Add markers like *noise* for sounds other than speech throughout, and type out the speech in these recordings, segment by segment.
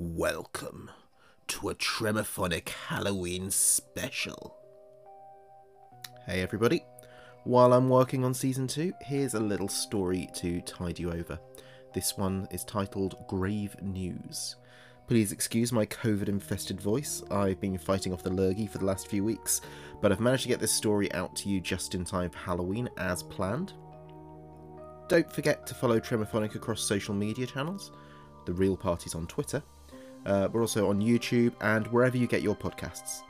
Welcome to a Tremophonic Halloween special. Hey everybody, while I'm working on season 2, here's a little story to tide you over. This one is titled Grave News. Please excuse my COVID infested voice, I've been fighting off the lurgy for the last few weeks, but I've managed to get this story out to you just in time for Halloween as planned. Don't forget to follow Tremophonic across social media channels. The Real Party's on Twitter, uh, we're also on YouTube and wherever you get your podcasts.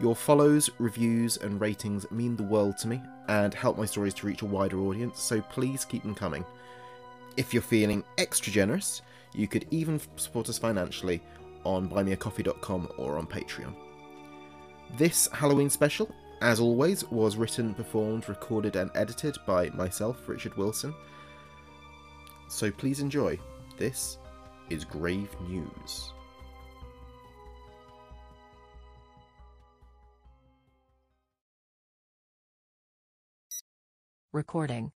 Your follows, reviews, and ratings mean the world to me and help my stories to reach a wider audience, so please keep them coming. If you're feeling extra generous, you could even support us financially on buymeacoffee.com or on Patreon. This Halloween special, as always, was written, performed, recorded, and edited by myself, Richard Wilson. So please enjoy. This is Grave News. Recording.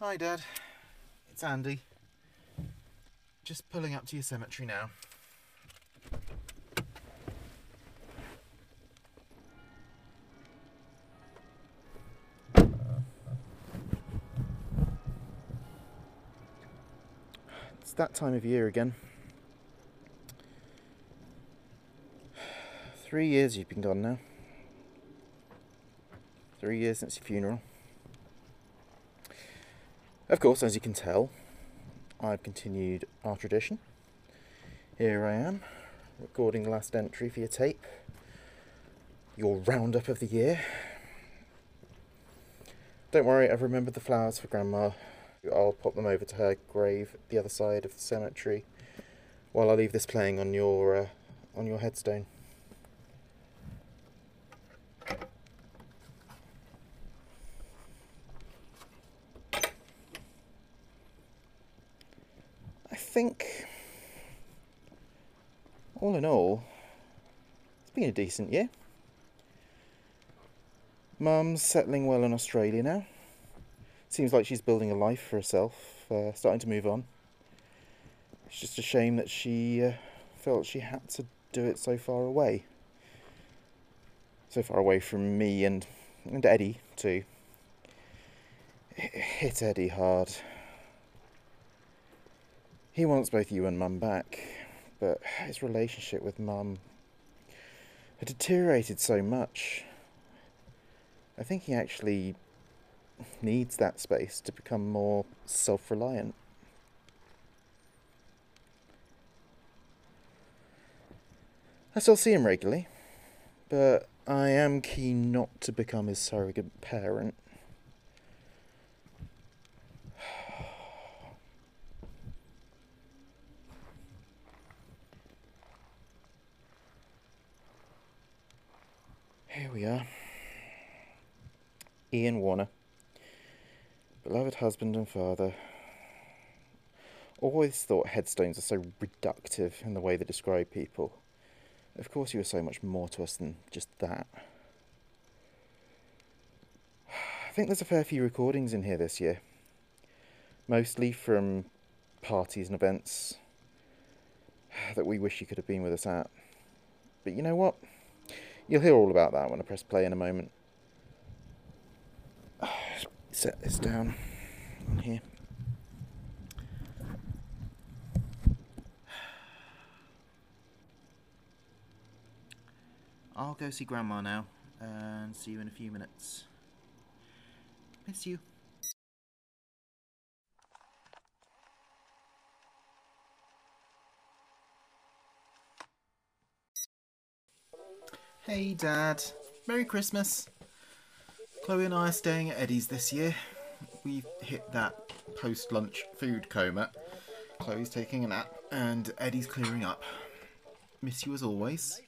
Hi, Dad. It's Andy. Just pulling up to your cemetery now. That time of year again. *sighs* Three years you've been gone now. Three years since your funeral. Of course, as you can tell, I've continued our tradition. Here I am, recording the last entry for your tape, your roundup of the year. Don't worry, I've remembered the flowers for Grandma. I'll pop them over to her grave the other side of the cemetery while I leave this playing on your uh, on your headstone. I think, all in all, it's been a decent year. Mum's settling well in Australia now. Seems like she's building a life for herself, uh, starting to move on. It's just a shame that she uh, felt she had to do it so far away. So far away from me and, and Eddie, too. It hit Eddie hard. He wants both you and Mum back, but his relationship with Mum had deteriorated so much. I think he actually needs that space to become more self reliant. I still see him regularly, but I am keen not to become his surrogate parent. *sighs* Here we are. Ian Warner, beloved husband and father. Always thought headstones are so reductive in the way they describe people. Of course, you were so much more to us than just that. I think there's a fair few recordings in here this year, mostly from parties and events that we wish you could have been with us at. But you know what? You'll hear all about that when I press play in a moment. Set this down on here. I'll go see Grandma now and see you in a few minutes. Miss you. Hey, Dad. Merry Christmas. Chloe and I are staying at Eddie's this year. We've hit that post lunch food coma. Chloe's taking a nap and Eddie's clearing up. Miss you as always.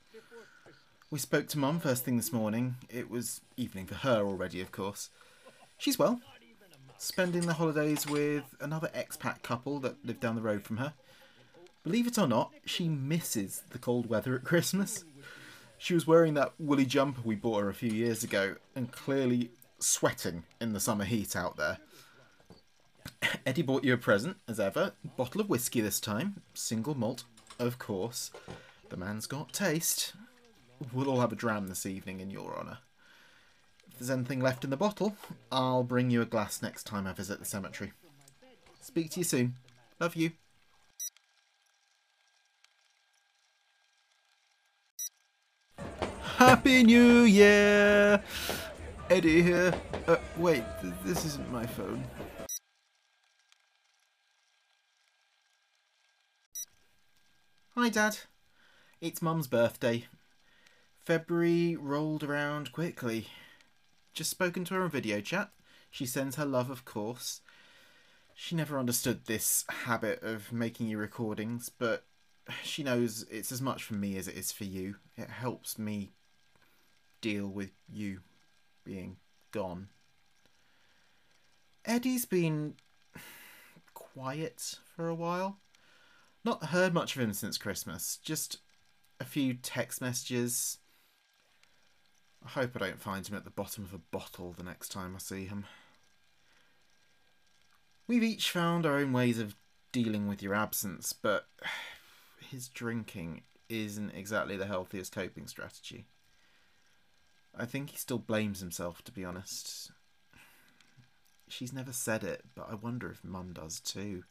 We spoke to Mum first thing this morning. It was evening for her already, of course. She's well. Spending the holidays with another expat couple that live down the road from her. Believe it or not, she misses the cold weather at Christmas. She was wearing that woolly jumper we bought her a few years ago and clearly sweating in the summer heat out there. Eddie bought you a present, as ever. Bottle of whiskey this time. Single malt, of course. The man's got taste. We'll all have a dram this evening in your honour. If there's anything left in the bottle, I'll bring you a glass next time I visit the cemetery. Speak to you soon. Love you. Happy New Year! Eddie here. Uh, wait, th this isn't my phone. Hi, Dad. It's Mum's birthday. February rolled around quickly. Just spoken to her on video chat. She sends her love, of course. She never understood this habit of making you recordings, but she knows it's as much for me as it is for you. It helps me deal with you being gone. Eddie's been quiet for a while. Not heard much of him since Christmas. Just a few text messages. I hope I don't find him at the bottom of a bottle the next time I see him. We've each found our own ways of dealing with your absence, but *sighs* his drinking isn't exactly the healthiest coping strategy. I think he still blames himself, to be honest. She's never said it, but I wonder if Mum does too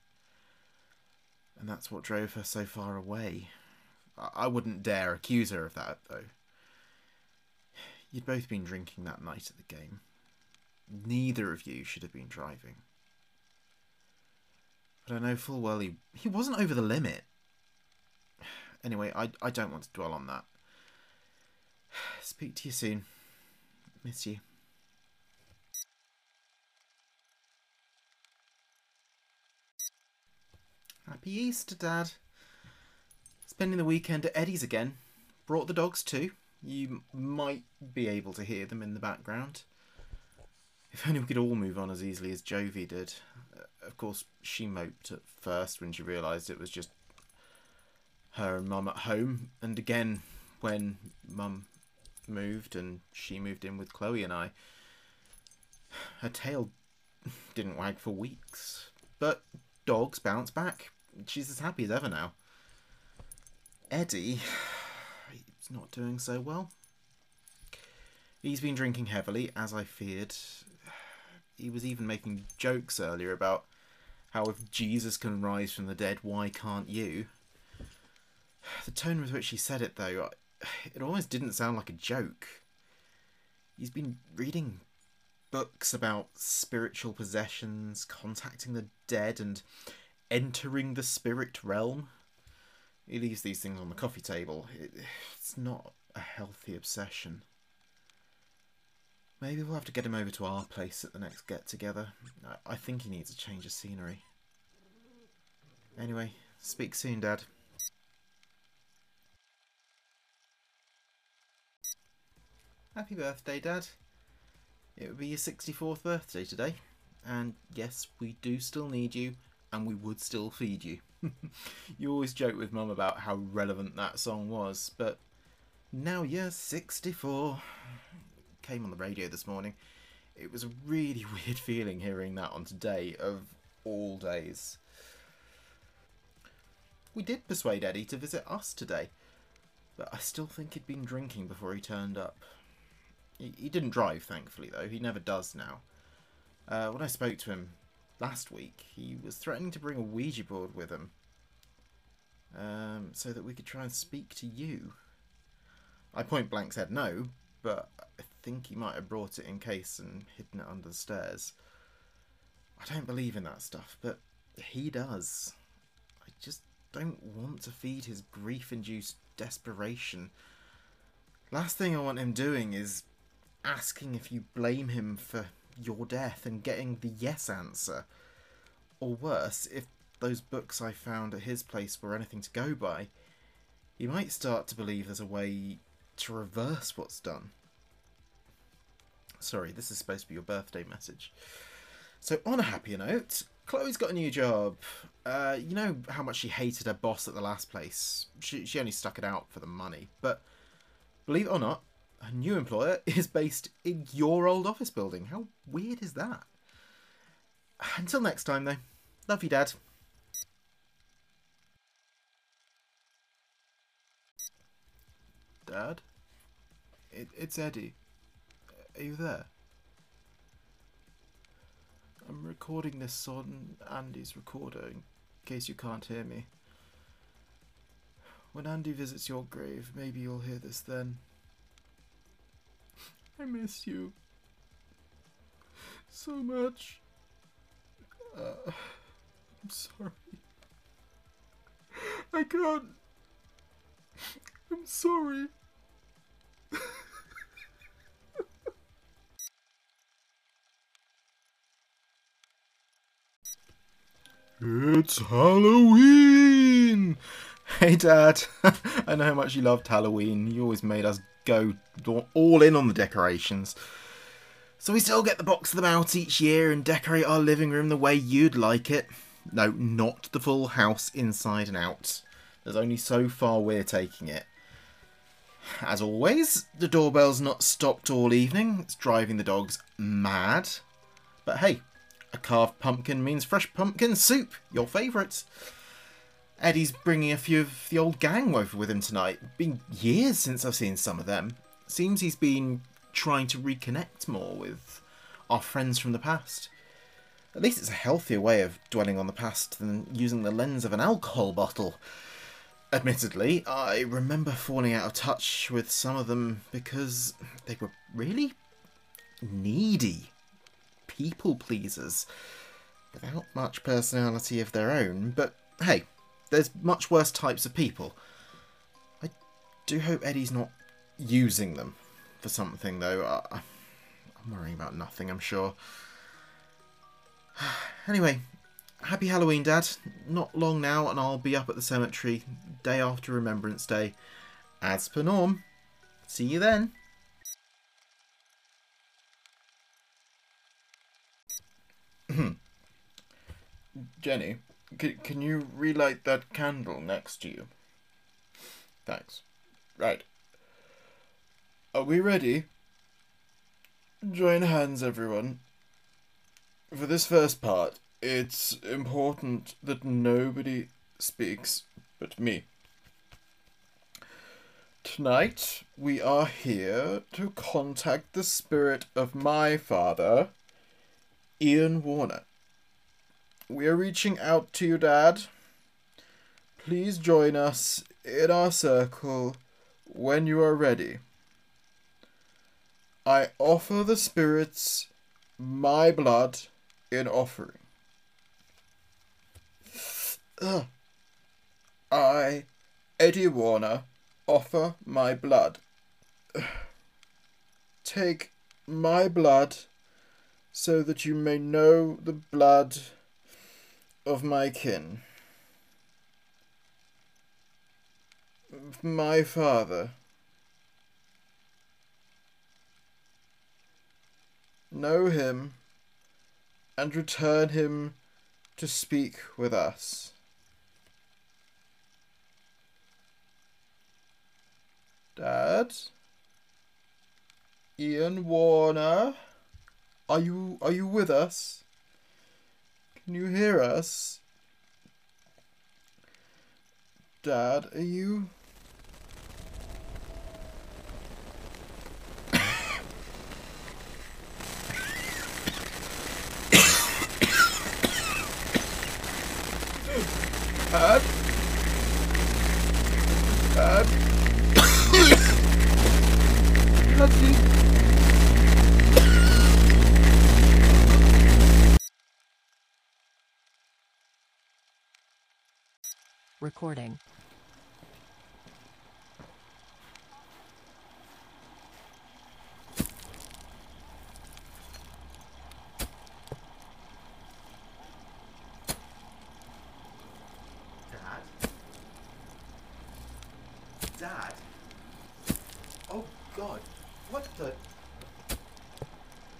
and that's what drove her so far away. I wouldn't dare accuse her of that, though. You'd both been drinking that night at the game. Neither of you should have been driving. But I know full well he, he wasn't over the limit. *sighs* Anyway, I, I don't want to dwell on that. *sighs* Speak to you soon. Miss you. Happy Easter, Dad. Spending the weekend at Eddie's again. Brought the dogs too. You might be able to hear them in the background. If only we could all move on as easily as Jovi did. Uh, of course, she moped at first when she realised it was just her and Mum at home, and again when Mum moved and she moved in with Chloe and I. Her tail *laughs* didn't wag for weeks. But dogs bounce back she's as happy as ever now. Eddie, he's not doing so well. He's been drinking heavily, as I feared. He was even making jokes earlier about how if Jesus can rise from the dead, why can't you? The tone with which he said it, though, it almost didn't sound like a joke. He's been reading books about spiritual possessions, contacting the dead, and entering the spirit realm. He leaves these things on the coffee table. It, it's not a healthy obsession. Maybe we'll have to get him over to our place at the next get together. I, I think he needs a change of scenery. Anyway, speak soon, Dad. Happy birthday, Dad. It would be your 64th birthday today. And yes, we do still need you and we would still feed you. *laughs* you always joke with Mum about how relevant that song was, but now you're 64. Came on the radio this morning. It was a really *laughs* weird feeling hearing that on today of all days. We did persuade Eddie to visit us today, but I still think he'd been drinking before he turned up. He, he didn't drive, thankfully, though. He never does now. Uh, when I spoke to him last week, he was threatening to bring a Ouija board with him um, so that we could try and speak to you. I point blank said no, but I think he might have brought it in case and hidden it under the stairs. I don't believe in that stuff, but he does. I just don't want to feed his grief induced desperation. Last thing I want him doing is asking if you blame him for your death and getting the yes answer. Or worse, if those books I found at his place were anything to go by, you might start to believe there's a way to reverse what's done. Sorry, this is supposed to be your birthday message. So, on a happier note, Chloe's got a new job. Uh, you know how much she hated her boss at the last place? She, she only stuck it out for the money. But believe it or not, a new employer is based in your old office building. How weird is that? Until next time, though. Love you, Dad. Dad? It, it's Eddie. Are you there? I'm recording this on Andy's recorder in case you can't hear me. When Andy visits your grave, maybe you'll hear this then. I miss you so much. Uh, I'm sorry. I can't. I'm sorry. It's Halloween! Hey, Dad. *laughs* I know how much you loved Halloween. You always made us go all in on the decorations. So we still get the box of them out each year and decorate our living room the way you'd like it. No, not the full house inside and out. There's only so far we're taking it. As always, the doorbell's not stopped all evening. It's driving the dogs mad. But hey, a carved pumpkin means fresh pumpkin soup, your favourite. Eddie's bringing a few of the old gang over with him tonight. Been years since I've seen some of them. Seems he's been trying to reconnect more with our friends from the past. At least it's a healthier way of dwelling on the past than using the lens of an alcohol bottle. Admittedly, I remember falling out of touch with some of them because they were really needy people pleasers without much personality of their own, but hey, there's much worse types of people. I do hope Eddie's not using them for something, though. I'm worrying about nothing, I'm sure. *sighs* Anyway, happy Halloween, Dad. Not long now, and I'll be up at the cemetery day after Remembrance Day. As per norm. See you then. *clears throat* Jenny, can, you relight that candle next to you? Thanks. Right. Are we ready? Join hands, everyone. For this first part, it's important that nobody speaks but me. Tonight, we are here to contact the spirit of my father, Ian Warner. We are reaching out to you, Dad. Please join us in our circle when you are ready. I offer the spirits my blood in offering. Ugh. *sniffs* I, Eddie Warner, offer my blood. *sniffs* Take my blood so that you may know the blood of my kin. My father. Know him and return him to speak with us. Dad? Ian Warner? Are you are you with us? Can you hear us? Dad, are you... *coughs* Dad? Daddy? Recording. Dad? Dad? Oh god, what the...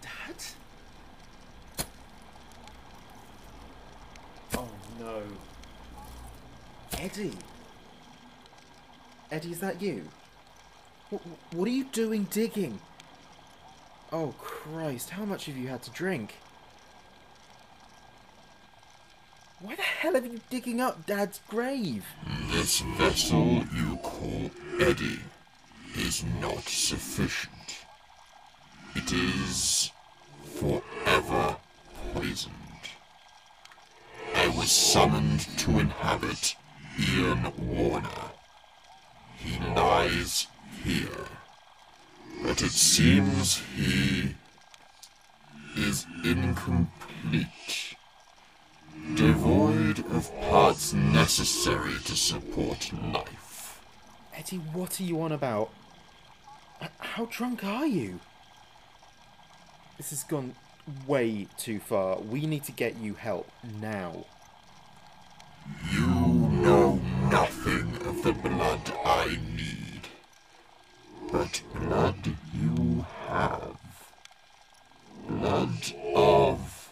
Dad? Oh no. Eddie? Eddie, is that you? What, what are you doing digging? Oh, Christ, how much have you had to drink? Why the hell are you digging up Dad's grave? This vessel you call Eddie is not sufficient. It is forever poisoned. I was summoned to inhabit Ian Warner. He lies here. But it seems he is incomplete. Devoid of parts necessary to support life. Eddie, what are you on about? How drunk are you? This has gone way too far. We need to get you help now. You know nothing of the blood I need. But blood you have. Blood of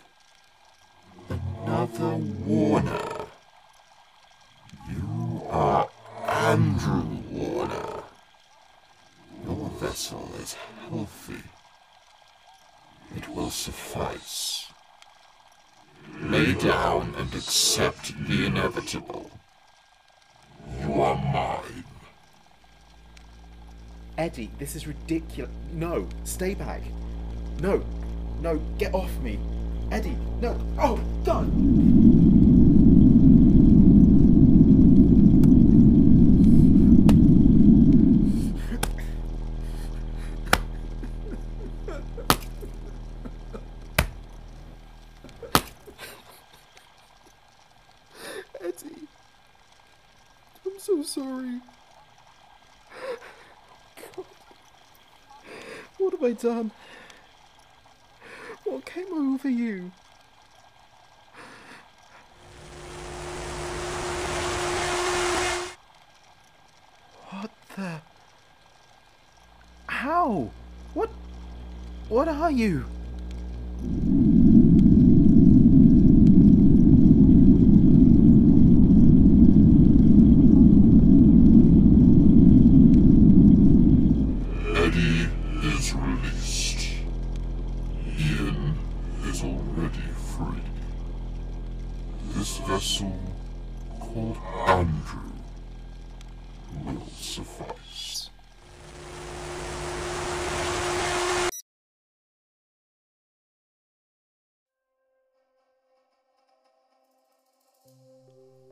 another Warner. You are Andrew Warner. Your vessel is healthy. It will suffice. Lay down and accept the inevitable. Mine. Eddie, this is ridiculous. No, stay back. No, no, get off me. Eddie, no. Oh, God! Eddie, I'm so sorry. God. What have I done? What came over you? What the? How? What? What are you? Eddie is released. Ian is already free. This vessel, called Andrew, will suffice.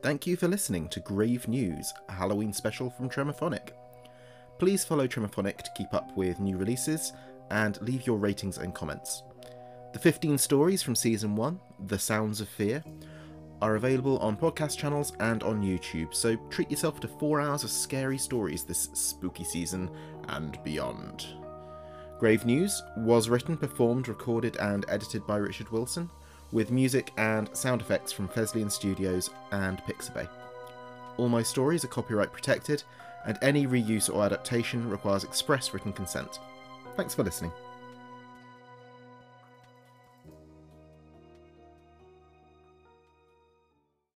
Thank you for listening to Grave News, a Halloween special from Tremophonic. Please follow Tremophonic to keep up with new releases and leave your ratings and comments. The 15 stories from season 1, The Sounds of Fear, are available on podcast channels and on YouTube, so treat yourself to 4 hours of scary stories this spooky season and beyond. Grave News was written, performed, recorded, and edited by Richard Wilson, with music and sound effects from Fesliyan Studios and Pixabay. All my stories are copyright protected, and any reuse or adaptation requires express written consent. Thanks for listening.